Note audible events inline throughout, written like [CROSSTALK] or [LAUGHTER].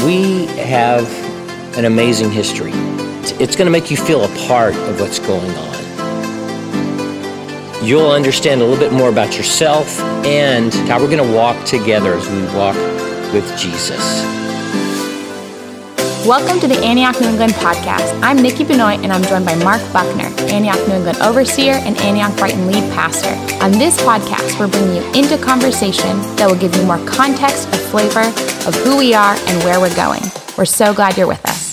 We have an amazing history. It's going to make you feel a part of what's going on. You'll understand a little bit more about yourself and how we're going to walk together as we walk with Jesus. Welcome to the Antioch New England podcast. I'm Nikki Benoit and I'm joined by Mark Buckner, Antioch New England Overseer and Antioch Brighton Lead Pastor. On this podcast, we're bringing you into conversation that will give you more context, a flavor of who we are and where we're going. We're so glad you're with us.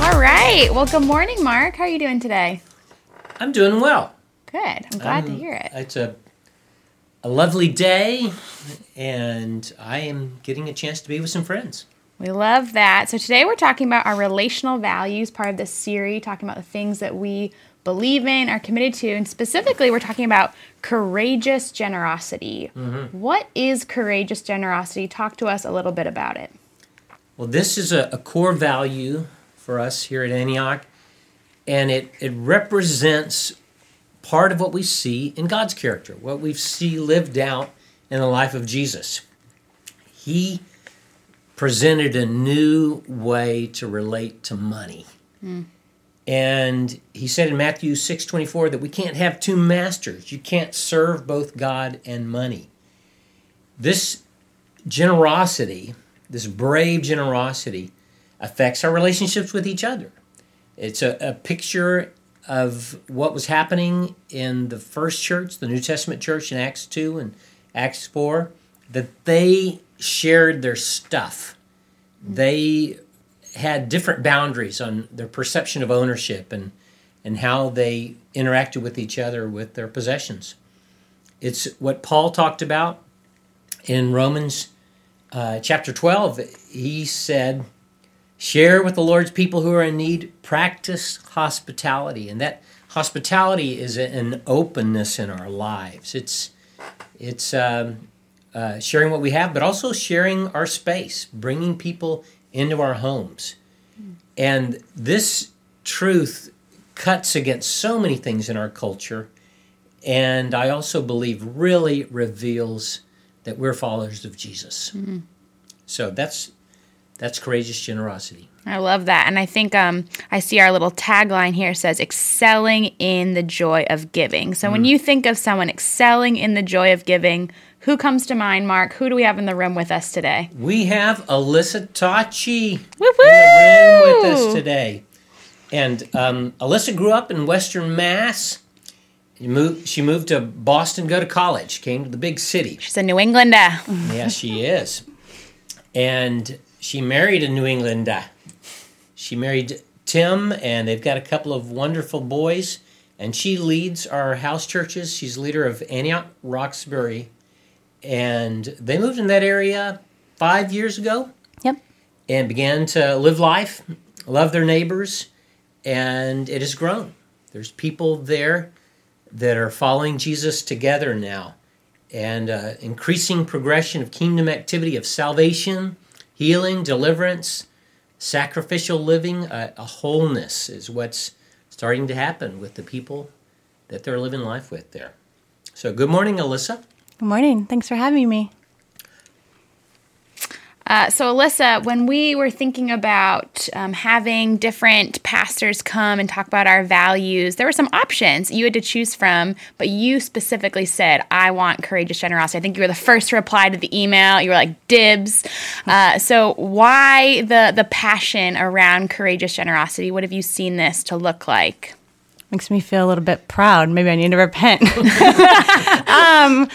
All right. Well, good morning, Mark. How are you doing today? I'm doing well. Good. I'm glad Um, to hear it. It's a a lovely day, and I am getting a chance to be with some friends. We love that. So today we're talking about our relational values, part of this series, talking about the things that we believe in, are committed to, and specifically we're talking about courageous generosity. Mm-hmm. What is courageous generosity? Talk to us a little bit about it. Well, this is a, a core value for us here at Antioch, and it, it represents part of what we see in God's character, what we see lived out in the life of Jesus. He presented a new way to relate to money. And he said in Matthew 6:24 that we can't have two masters. You can't serve both God and money. This generosity, this brave generosity, affects our relationships with each other. It's a, a picture of what was happening in the first church, the New Testament church in Acts 2 and Acts 4, that they shared their stuff. They had different boundaries on their perception of ownership and, and how they interacted with each other with their possessions. It's what Paul talked about in Romans uh, chapter 12. He said, Share with the Lord's people who are in need, practice hospitality. And that hospitality is an openness in our lives. It's, it's um, uh, sharing what we have, but also sharing our space, bringing people into our homes. And this truth cuts against so many things in our culture. And I also believe really reveals that we're followers of Jesus. So that's that's courageous generosity. I love that. And I think um, I see our little tagline here says excelling in the joy of giving. So when you think of someone excelling in the joy of giving, who comes to mind, Mark? Who do we have in the room with us today? We have Alyssa Tachi in the room with us today. And um, Alyssa grew up in Western Mass. She moved, she moved to Boston, go to college, came to the big city. She's a New Englander. Yes, she is. And she married a New Englander. She married Tim, and they've got a couple of wonderful boys. And she leads our house churches. She's leader of Antioch Roxbury. And they moved in that area five years ago Yep. and began to live life, love their neighbors, and it has grown. There's people there that are following Jesus together now, and uh, increasing progression of kingdom activity of salvation, healing, deliverance, sacrificial living, uh, a wholeness is what's starting to happen with the people that they're living life with there. So, good morning, Alyssa. Good morning. Thanks for having me. Uh, so, Alyssa, when we were thinking about um, having different pastors come and talk about our values, there were some options you had to choose from, but you specifically said, I want courageous generosity. I think you were the first to reply to the email. You were like, dibs. Uh, so, why the, the passion around courageous generosity? What have you seen this to look like? Makes me feel a little bit proud. Maybe I need to repent. [LAUGHS] um,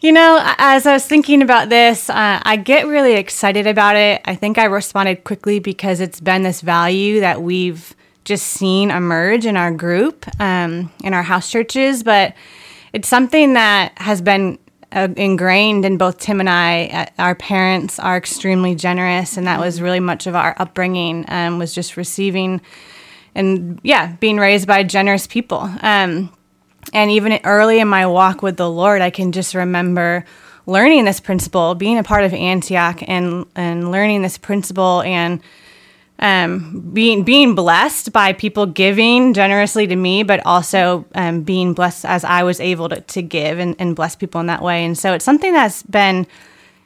you know, as I was thinking about this, uh, I get really excited about it. I think I responded quickly because it's been this value that we've just seen emerge in our group, um, in our house churches, but it's something that has been uh, ingrained in both Tim and I. Uh, our parents are extremely generous, and that was really much of our upbringing. Um, was just receiving, and yeah, being raised by generous people. Um, and even early in my walk with the Lord, I can just remember learning this principle, being a part of Antioch, and and learning this principle and um, being being blessed by people giving generously to me, but also um, being blessed as I was able to, to give and, and bless people in that way. And so it's something that's been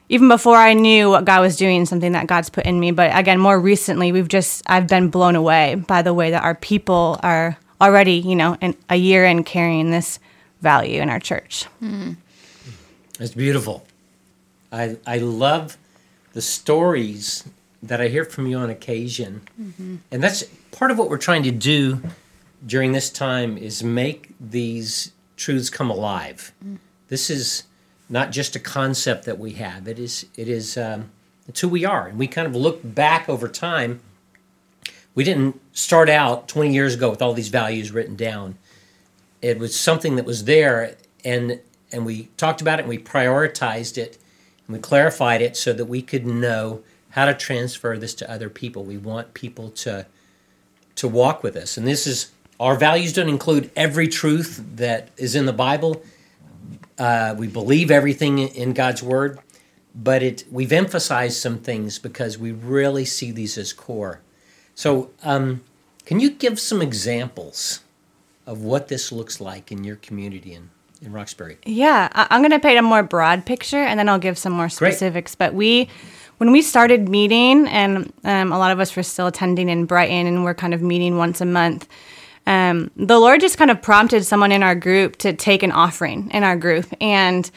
even before I knew what God was doing, something that God's put in me. But again, more recently, we've just I've been blown away by the way that our people are already, you know, in, a year in carrying this value in our church. Mm. It's beautiful. I I love the stories that I hear from you on occasion, mm-hmm. and that's part of what we're trying to do during this time is make these truths come alive. Mm. This is not just a concept that we have. It is it is um, it's who we are, and we kind of look back over time. We didn't start out 20 years ago with all these values written down. It was something that was there, and and we talked about it, and we prioritized it, and we clarified it so that we could know how to transfer this to other people. We want people to to walk with us, and this is our values don't include every truth that is in the Bible. Uh, we believe everything in God's word, but it we've emphasized some things because we really see these as core. So, um, can you give some examples of what this looks like in your community in, in Roxbury? Yeah, I'm going to paint a more broad picture, and then I'll give some more specifics. Great. But we when we started meeting, and um, a lot of us were still attending in Brighton, and we're kind of meeting once a month. Um, the Lord just kind of prompted someone in our group to take an offering in our group, and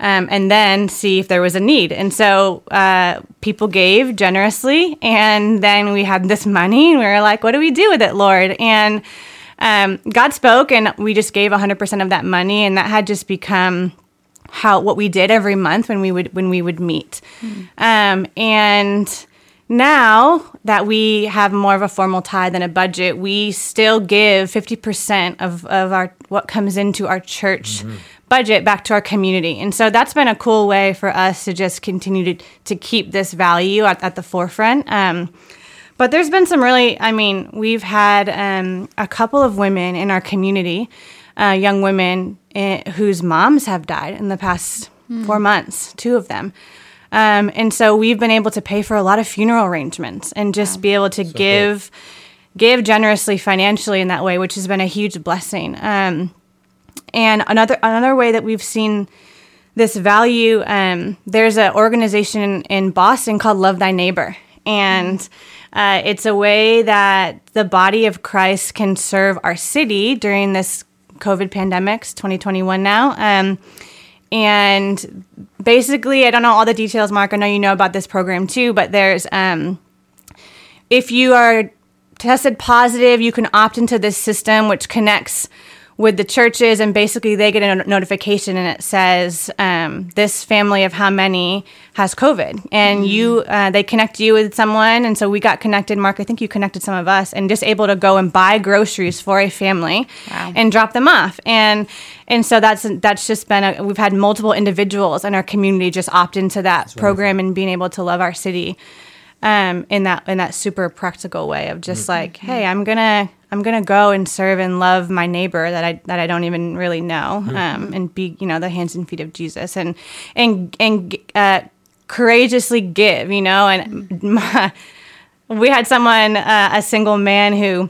um, and then see if there was a need. And so uh, people gave generously, and then we had this money, and we were like, "What do we do with it, Lord?" And um, God spoke, and we just gave 100% of that money, and that had just become how what we did every month when we would when we would meet. Mm-hmm. Um, and now that we have more of a formal tie than a budget, we still give 50% of, of our what comes into our church mm-hmm. Budget back to our community. And so that's been a cool way for us to just continue to, to keep this value at, at the forefront. Um, but there's been some really, I mean, we've had um, a couple of women in our community, uh, young women eh, whose moms have died in the past mm. four months, two of them. Um, and so we've been able to pay for a lot of funeral arrangements and just wow. be able to so give cool. give generously financially in that way, which has been a huge blessing. Um, and another another way that we've seen this value, um, there's an organization in, Boston called Love Thy Neighbor, and uh, it's a way that the body of Christ can serve our city during this COVID pandemics, 2021 now. Um, and basically, I don't know all the details, Mark. I know you know about this program too, but there's um, if you are tested positive, you can opt into this system which connects with the churches, and basically they get a notification and it says um, this family of how many has COVID, and mm-hmm. you uh, they connect you with someone, and so we got connected. Mark, I think you connected some of us, and just able to go and buy groceries for a family wow. and drop them off, and and so that's that's just been a, we've had multiple individuals in our community just opt into that that's program wonderful. and being able to love our city um, in that in that super practical way of just mm-hmm. like, hey, I'm gonna I'm gonna go and serve and love my neighbor that I that I don't even really know, mm-hmm. um, and be you know the hands and feet of Jesus, and and and uh, courageously give, you know, and my, [LAUGHS] we had someone, uh, a single man who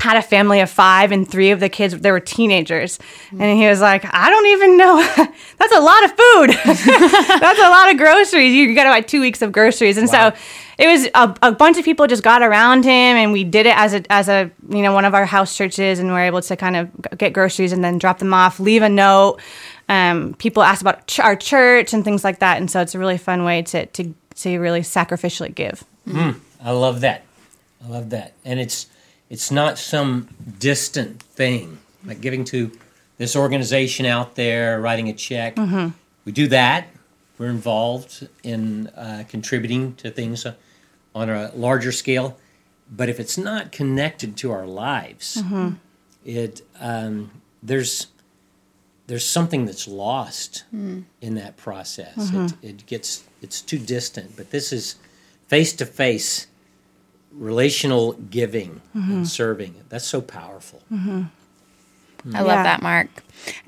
had a family of five and three of the kids they were teenagers. Mm-hmm. and he was like i don't even know. [LAUGHS] That's a lot of food. [LAUGHS] That's a lot of groceries. You got to buy two weeks of groceries. And wow. so it was a, a, bunch of people just got around him and we did it as a as a you know one of our house churches and we are able to kind of get groceries and then drop them off leave a note. Um, people ask about ch- our church and things like that. And so it's a really fun way to to, to really sacrificially give. Mm, i love that. I love that. And it's it's not some distant thing like giving to this organization out there writing a check mm-hmm. we do that we're involved in uh, contributing to things on a larger scale. But if it's not connected to our lives, mm-hmm. it um, there's there's something that's lost mm. in that process. Mm-hmm. It, it, gets it's too distant. But this is face to face relational giving mm-hmm. and serving. That's so powerful. Mm-hmm. I love Yeah. that, Mark.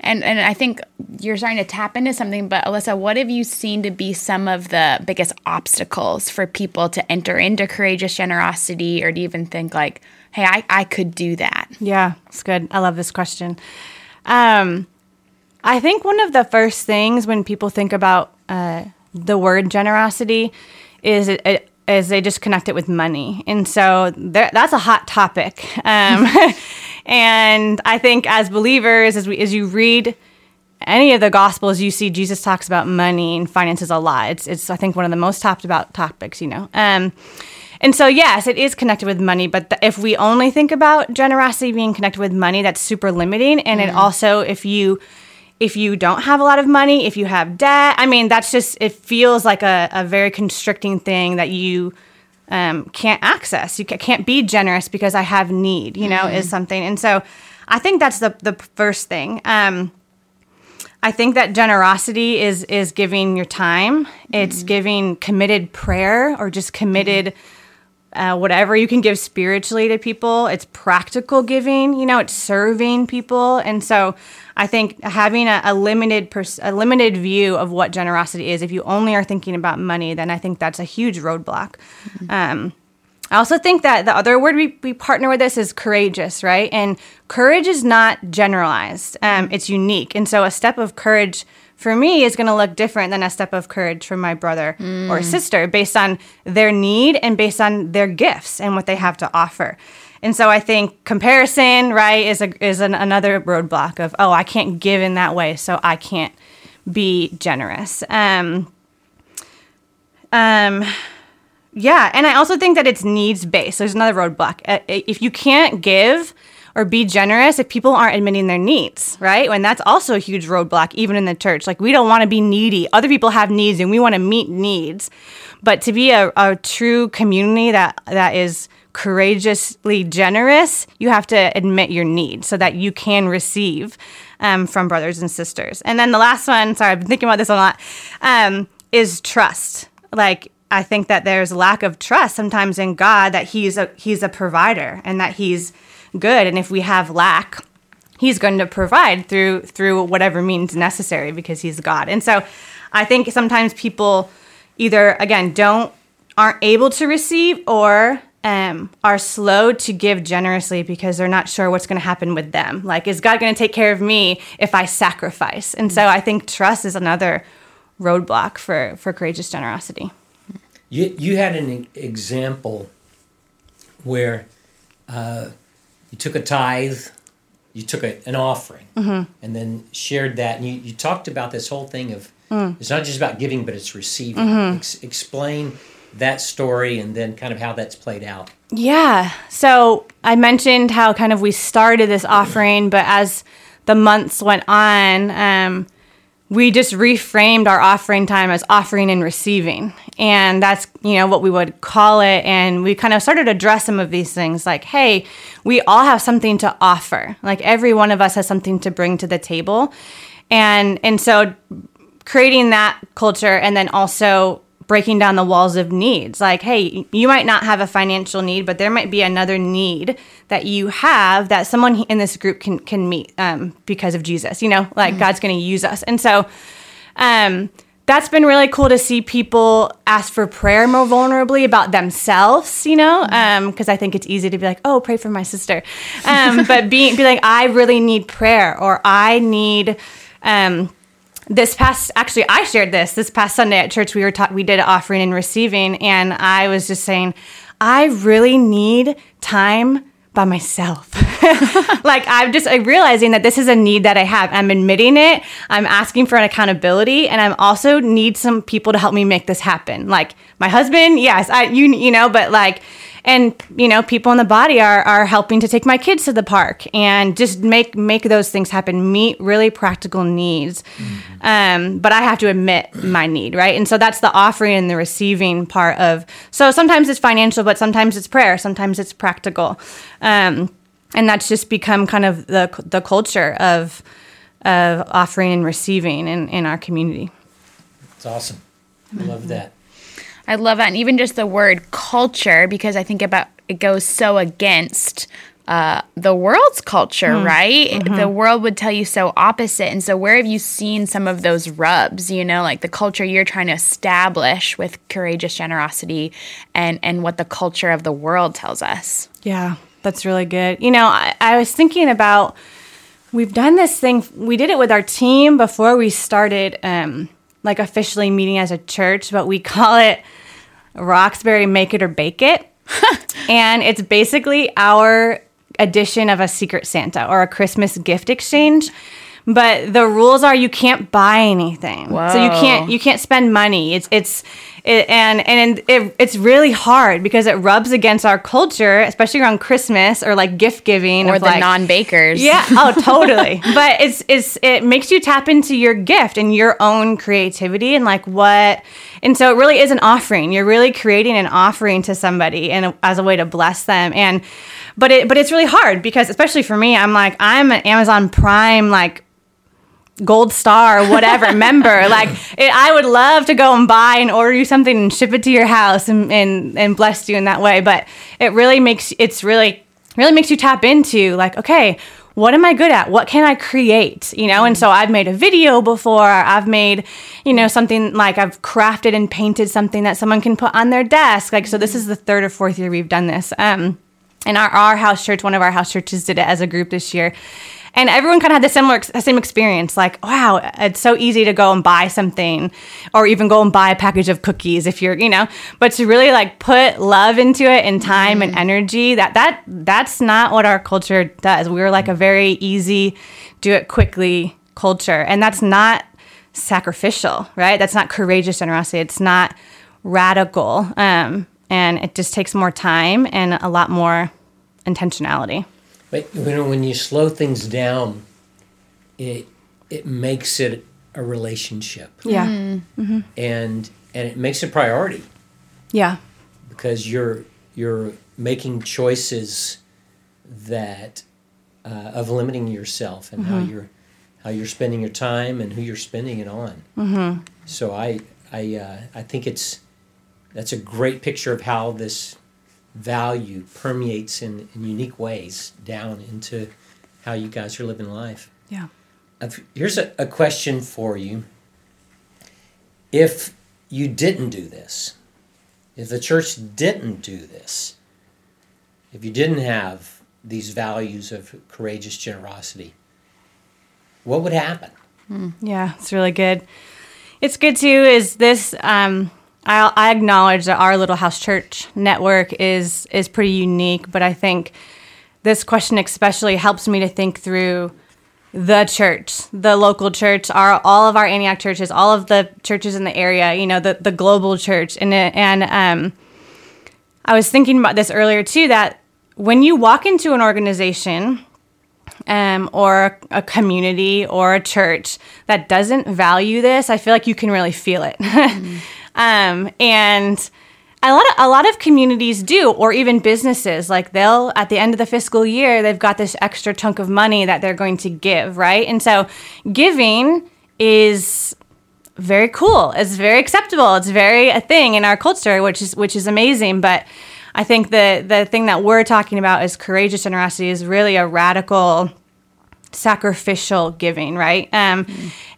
And and I think you're starting to tap into something. But Alyssa, what have you seen to be some of the biggest obstacles for people to enter into courageous generosity, or to even think like, "Hey, I, I could do that." Yeah, it's good. I love this question. Um, I think one of the first things when people think about uh, the word generosity is it, it is they just connect it with money, and so that's a hot topic. Um, [LAUGHS] and I think as believers, as we as you read any of the gospels you see jesus talks about money and finances a lot. It's, it's i think one of the most talked about topics you know. Um, and so yes it is connected with money but th- if we only think about generosity being connected with money that's super limiting. And it also if you if you don't have a lot of money if you have debt i mean that's just it feels like a, a very constricting thing that you um, can't access. You can't be generous because i have need you know is something. And so i think that's the, the first thing. Um, I think that generosity is is giving your time. It's giving committed prayer or just committed uh, whatever you can give spiritually to people. It's practical giving. You know, it's serving people, and so I think having a, a limited pers- a limited view of what generosity is. If you only are thinking about money, then I think that's a huge roadblock. Um, I also think that the other word we, we partner with this is courageous, right? And courage is not generalized, um, it's unique. And so a step of courage for me is going to look different than a step of courage from my brother or sister based on their need and based on their gifts and what they have to offer. And so I think comparison, right, is a, is an, another roadblock of oh I can't give in that way, so I can't be generous. Um, um, yeah, and I also think that it's needs based. There's another roadblock. Uh, If you can't give or be generous, if people aren't admitting their needs, right? And that's also a huge roadblock, even in the church. Like we don't want to be needy. Other people have needs, and we want to meet needs. But to be a, a true community that that is courageously generous, you have to admit your need so that you can receive um, from brothers and sisters. And then the last one, sorry, I've been thinking about this a lot, um, is trust. Like I think that there's lack of trust sometimes in God that He's a He's a provider and that He's good. And if we have lack, He's going to provide through through whatever means necessary because He's God. And so I think sometimes people either again don't aren't able to receive or um, are slow to give generously because they're not sure what's going to happen with them. Like, is God going to take care of me if I sacrifice? And so I think trust is another roadblock for for courageous generosity. You, you had an example where uh, you took a tithe, you took a, an offering, mm-hmm. and then shared that. And you, you talked about this whole thing of mm. it's not just about giving, but it's receiving. Mm-hmm. Ex- explain that story and then kind of how that's played out. Yeah. So I mentioned how kind of we started this offering, but as the months went on, um, we just reframed our offering time as offering and receiving. And that's, you know, what we would call it. And we kind of started to address some of these things like, hey, we all have something to offer. Like every one of us has something to bring to the table. And and so creating that culture and then also breaking down the walls of needs. Like hey you might not have a financial need but there might be another need that you have that someone in this group can can meet um, because of jesus you know like god's going to use us. And so um, that's been really cool to see people ask for prayer more vulnerably about themselves, you know, because I think it's easy to be like, oh, pray for my sister. Um, but being, be like, I really need prayer or I need, um, this past actually i shared this this past sunday at church. We were taught we did offering and receiving and i was just saying i really need time by myself. [LAUGHS] Like i'm just I'm realizing that this is a need that i have. I'm admitting it i'm asking for an accountability and i'm also need some people to help me make this happen. Like my husband yes i you you know but like and you know people in the body are are helping to take my kids to the park and just make make those things happen meet really practical needs um, but i have to admit my need right and so that's the offering and the receiving part of so sometimes it's financial but sometimes it's prayer sometimes it's practical um, and that's just become kind of the the culture of of offering and receiving in, in our community It's awesome. I love that. I love that. And even just the word culture, because I think about it goes so against uh, the world's culture, right? The world would tell you so opposite. And so, where have you seen some of those rubs? You know, like the culture you're trying to establish with courageous generosity, and and what the culture of the world tells us. Yeah, that's really good. You know, I, I was thinking about we've done this thing. We did it with our team before we started, um, like officially meeting as a church, but we call it Roxbury Make It or Bake It. [LAUGHS] and it's basically our edition of a Secret Santa or a Christmas gift exchange. But the rules are you can't buy anything, so you can't you can't spend money. It's it's it, and and it, it's really hard because it rubs against our culture, especially around Christmas or like gift giving Or the like, non bakers. yeah. Oh, [LAUGHS] totally. but it's it's it makes you tap into your gift and your own creativity and like what. And so it really is an offering. You're really creating an offering to somebody and as a way to bless them. And but it but it's really hard because especially for me, I'm like I'm an Amazon Prime like gold star whatever [LAUGHS] member like it, i would love to go and buy and order you something and ship it to your house and, and and bless you in that way but it really makes it's really really makes you tap into like okay what am i good at? What can i create? You know and so i've made a video before. I've made you know something like i've crafted and painted something that someone can put on their desk. Like so this is the third or fourth year we've done this. Um and our, our house church one of our house churches did it as a group this year and everyone kind of had the similar same experience like wow it's so easy to go and buy something or even go and buy a package of cookies if you're you know? But to really like put love into it and time and energy that that that's not what our culture does. We're like a very easy do it quickly culture. And that's not sacrificial right? That's not courageous generosity. It's not radical um, and it just takes more time and a lot more intentionality But you know, when you slow things down, it it makes it a relationship, yeah. And and it makes a priority. Yeah. Because you're you're making choices that uh, of limiting yourself and how you're how you're spending your time and who you're spending it on. Mm-hmm. So I I uh, I think it's that's a great picture of how this value permeates in, in unique ways down into how you guys are living life. yeah Here's a, a question for you. If you didn't do this, if the church didn't do this, if you didn't have these values of courageous generosity, what would happen? Yeah, it's really good. It's good too. Is this? Um, I, I acknowledge that our little house church network is is pretty unique, but I think this question especially helps me to think through the church, the local church, our all of our Antioch churches, all of the churches in the area. You know, the the global church, and and um, I was thinking about this earlier too. That when you walk into an organization um, or a community or a church that doesn't value this, I feel like you can really feel it. [LAUGHS] um, and a lot of a lot of communities do, or even businesses, like they'll at the end of the fiscal year, they've got this extra chunk of money that they're going to give, right? And so giving is very cool. It's very acceptable. It's very a thing in our culture, which is which is amazing. But I think the the thing that we're talking about is courageous generosity is really a radical sacrificial giving, right? Um,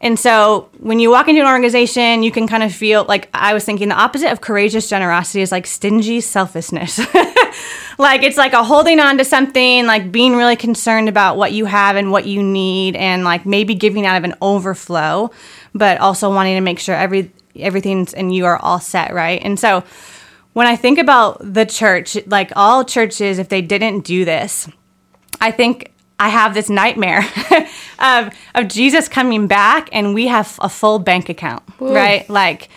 And so when you walk into an organization, you can kind of feel like I was thinking the opposite of courageous generosity is like stingy selfishness. [LAUGHS] like it's like a holding on to something, like being really concerned about what you have and what you need, and like maybe giving out of an overflow, but also wanting to make sure every everything's and you are all set, right? And so when I think about the church, like all churches, if they didn't do this, I think I have this nightmare [LAUGHS] of of Jesus coming back and we have a full bank account, right? Like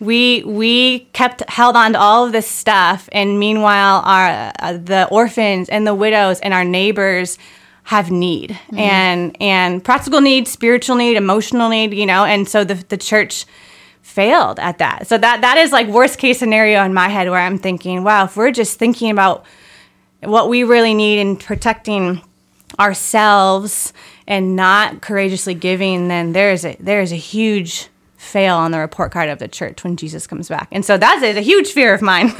we we kept held on to all of this stuff, and meanwhile, our uh, the orphans and the widows and our neighbors have need and and practical need, spiritual need, emotional need, you know, and so the the church failed at that. So that that is like worst case scenario in my head where I'm thinking, wow, if we're just thinking about what we really need in protecting ourselves and not courageously giving, then there's a there's a huge fail on the report card of the church when Jesus comes back. And so that is a huge fear of mine. [LAUGHS]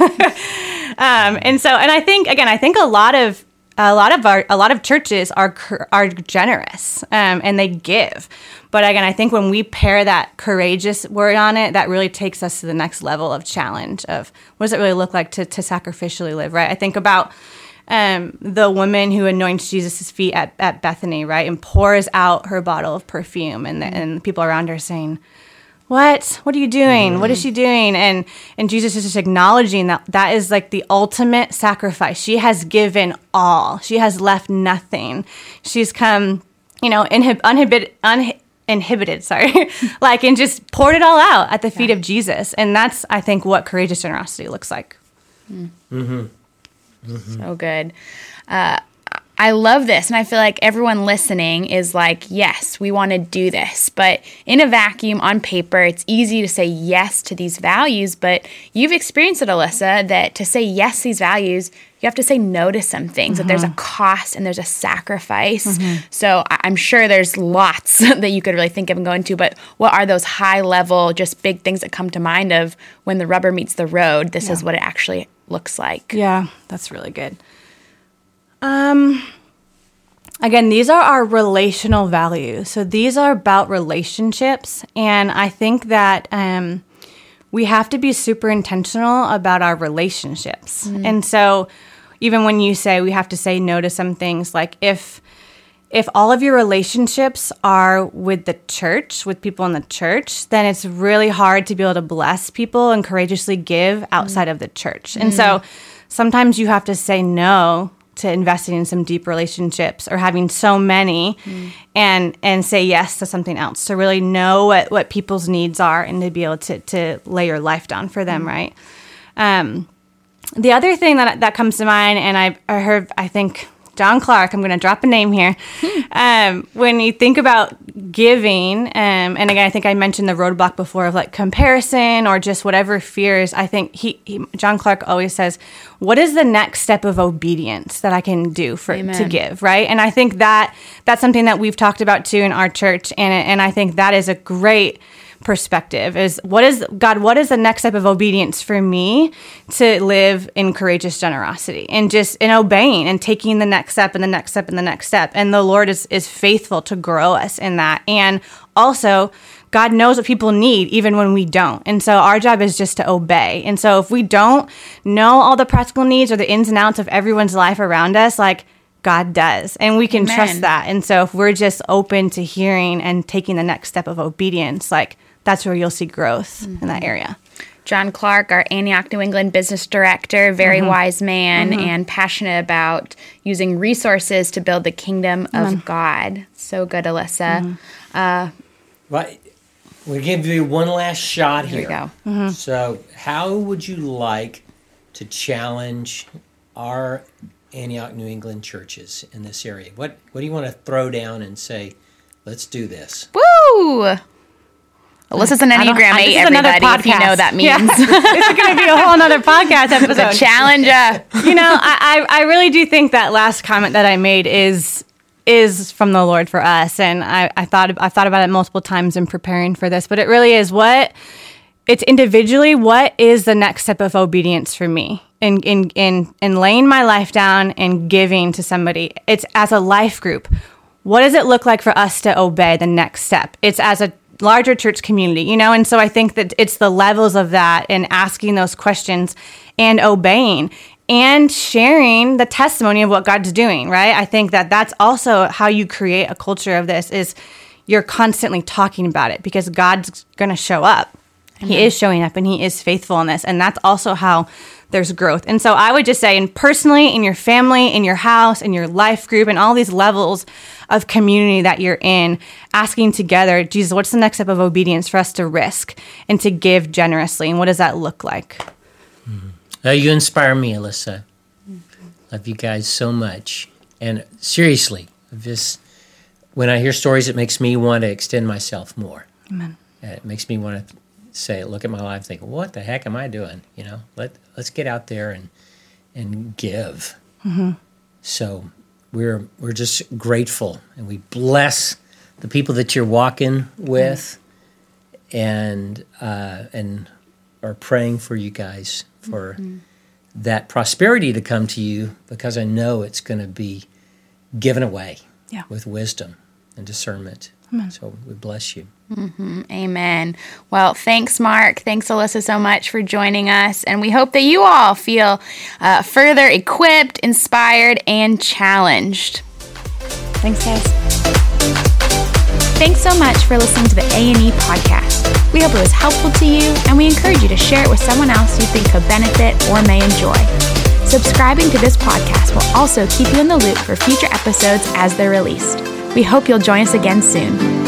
um, and so, and I think again, I think a lot of a lot of our a lot of churches are are generous um, and they give but again i think when we pair that courageous word on it that really takes us to the next level of challenge of what does it really look like to, to sacrificially live right i think about um, the woman who anoints jesus' feet at, at bethany right and pours out her bottle of perfume and, the, mm. and the people around her saying what? What are you doing? What is mm. she doing? And and jesus is just acknowledging that that is like the ultimate sacrifice. She has given all. She has left nothing. She's come you know inhib- uninhibited uninhibited [LAUGHS] sorry [LAUGHS] like and just poured it all out at the feet of jesus. And that's i think what courageous generosity looks like mm. mm-hmm. So good. Uh, I love this. And I feel like everyone listening is like, yes, we want to do this. But in a vacuum on paper, it's easy to say yes to these values. But you've experienced it, Alyssa, that to say yes to these values, you have to say no to some things, that there's a uh-huh. cost and there's a sacrifice. Mm-hmm. So I- I'm sure there's lots [LAUGHS] that you could really think of and go into. But what are those high level, just big things that come to mind of when the rubber meets the road? This is what it actually looks like. Yeah, that's really good. Um again, these are our relational values. So these are about relationships and I think that um we have to be super intentional about our relationships. And so even when you say we have to say no to some things like if if all of your relationships are with the church, with people in the church, then it's really hard to be able to bless people and courageously give outside of the church. And so sometimes you have to say no to investing in some deep relationships or having so many and and say yes to something else to really know what, what people's needs are and to be able to to lay your life down for them, right? Um, the other thing that that comes to mind, and I, I heard, I think John Clark. I'm going to drop a name here. um, when you think about giving, um, and again, I think I mentioned the roadblock before of like comparison or just whatever fears. I think he, he John Clark always says, "What is the next step of obedience that I can do for to give?" Right, and I think that that's something that we've talked about too in our church, and and I think that is a great perspective is what is God, what is the next step of obedience for me to live in courageous generosity and just in obeying and taking the next step and the next step and the next step. And the Lord is is faithful to grow us in that. And also God knows what people need even when we don't. And so our job is just to obey. And so if we don't know all the practical needs or the ins and outs of everyone's life around us, like God does. And we can Amen. trust that. And so if we're just open to hearing and taking the next step of obedience, like that's where you'll see growth in that mm-hmm. area. John Clark, our Antioch, New England business director, very Mm-hmm. wise man mm-hmm. and passionate about using resources to build the kingdom of mm-hmm. God. So good, Alyssa. Mm-hmm. Right. We'll give you one last shot Here here. we go. So, how would you like to challenge our Antioch, New England churches in this area? What What do you want to throw down and say? Let's do this. Woo! Alyssa's an Enneagram I- 8, this is another everybody, if you know that means. Yeah. [LAUGHS] this is going to be a whole nother podcast episode. Challenger. you know, I, I I really do think that last comment that I made is is from the Lord for us, and I, I thought I thought about it multiple times in preparing for this, but it really is what it's individually what is the next step of obedience for me in in in in laying my life down and giving to somebody. It's as a life group. What does it look like for us to obey the next step? It's as a larger church community, you know? And so I think that it's the levels of that and asking those questions and obeying and sharing the testimony of what God's doing, right? I think that that's also how you create a culture of this is you're constantly talking about it because God's going to show up. He is showing up and he is faithful in this. And that's also how there's growth. And so I would just say, and personally, in your family, in your house, in your life group, and all these levels of community that you're in, asking together, Jesus, what's the next step of obedience for us to risk and to give generously? And what does that look like? Uh, you inspire me, Alyssa. Love you guys so much. And seriously, this, when I hear stories, it makes me want to extend myself more. Amen. It makes me want to say, look at my life, think, what the heck am I doing? You know, let let's get out there and and give. So we're we're just grateful, and we bless the people that you're walking with, and uh, and are praying for you guys for that prosperity to come to you because I know it's going to be given away Yeah. with wisdom and discernment. So we bless you. Amen. Well, thanks, Mark. Thanks, Alyssa, so much for joining us. And we hope that you all feel uh, further equipped, inspired, and challenged. Thanks, guys. Thanks so much for listening to the A&E podcast. We hope it was helpful to you, and we encourage you to share it with someone else you think could benefit or may enjoy. Subscribing to this podcast will also keep you in the loop for future episodes as they're released. We hope you'll join us again soon.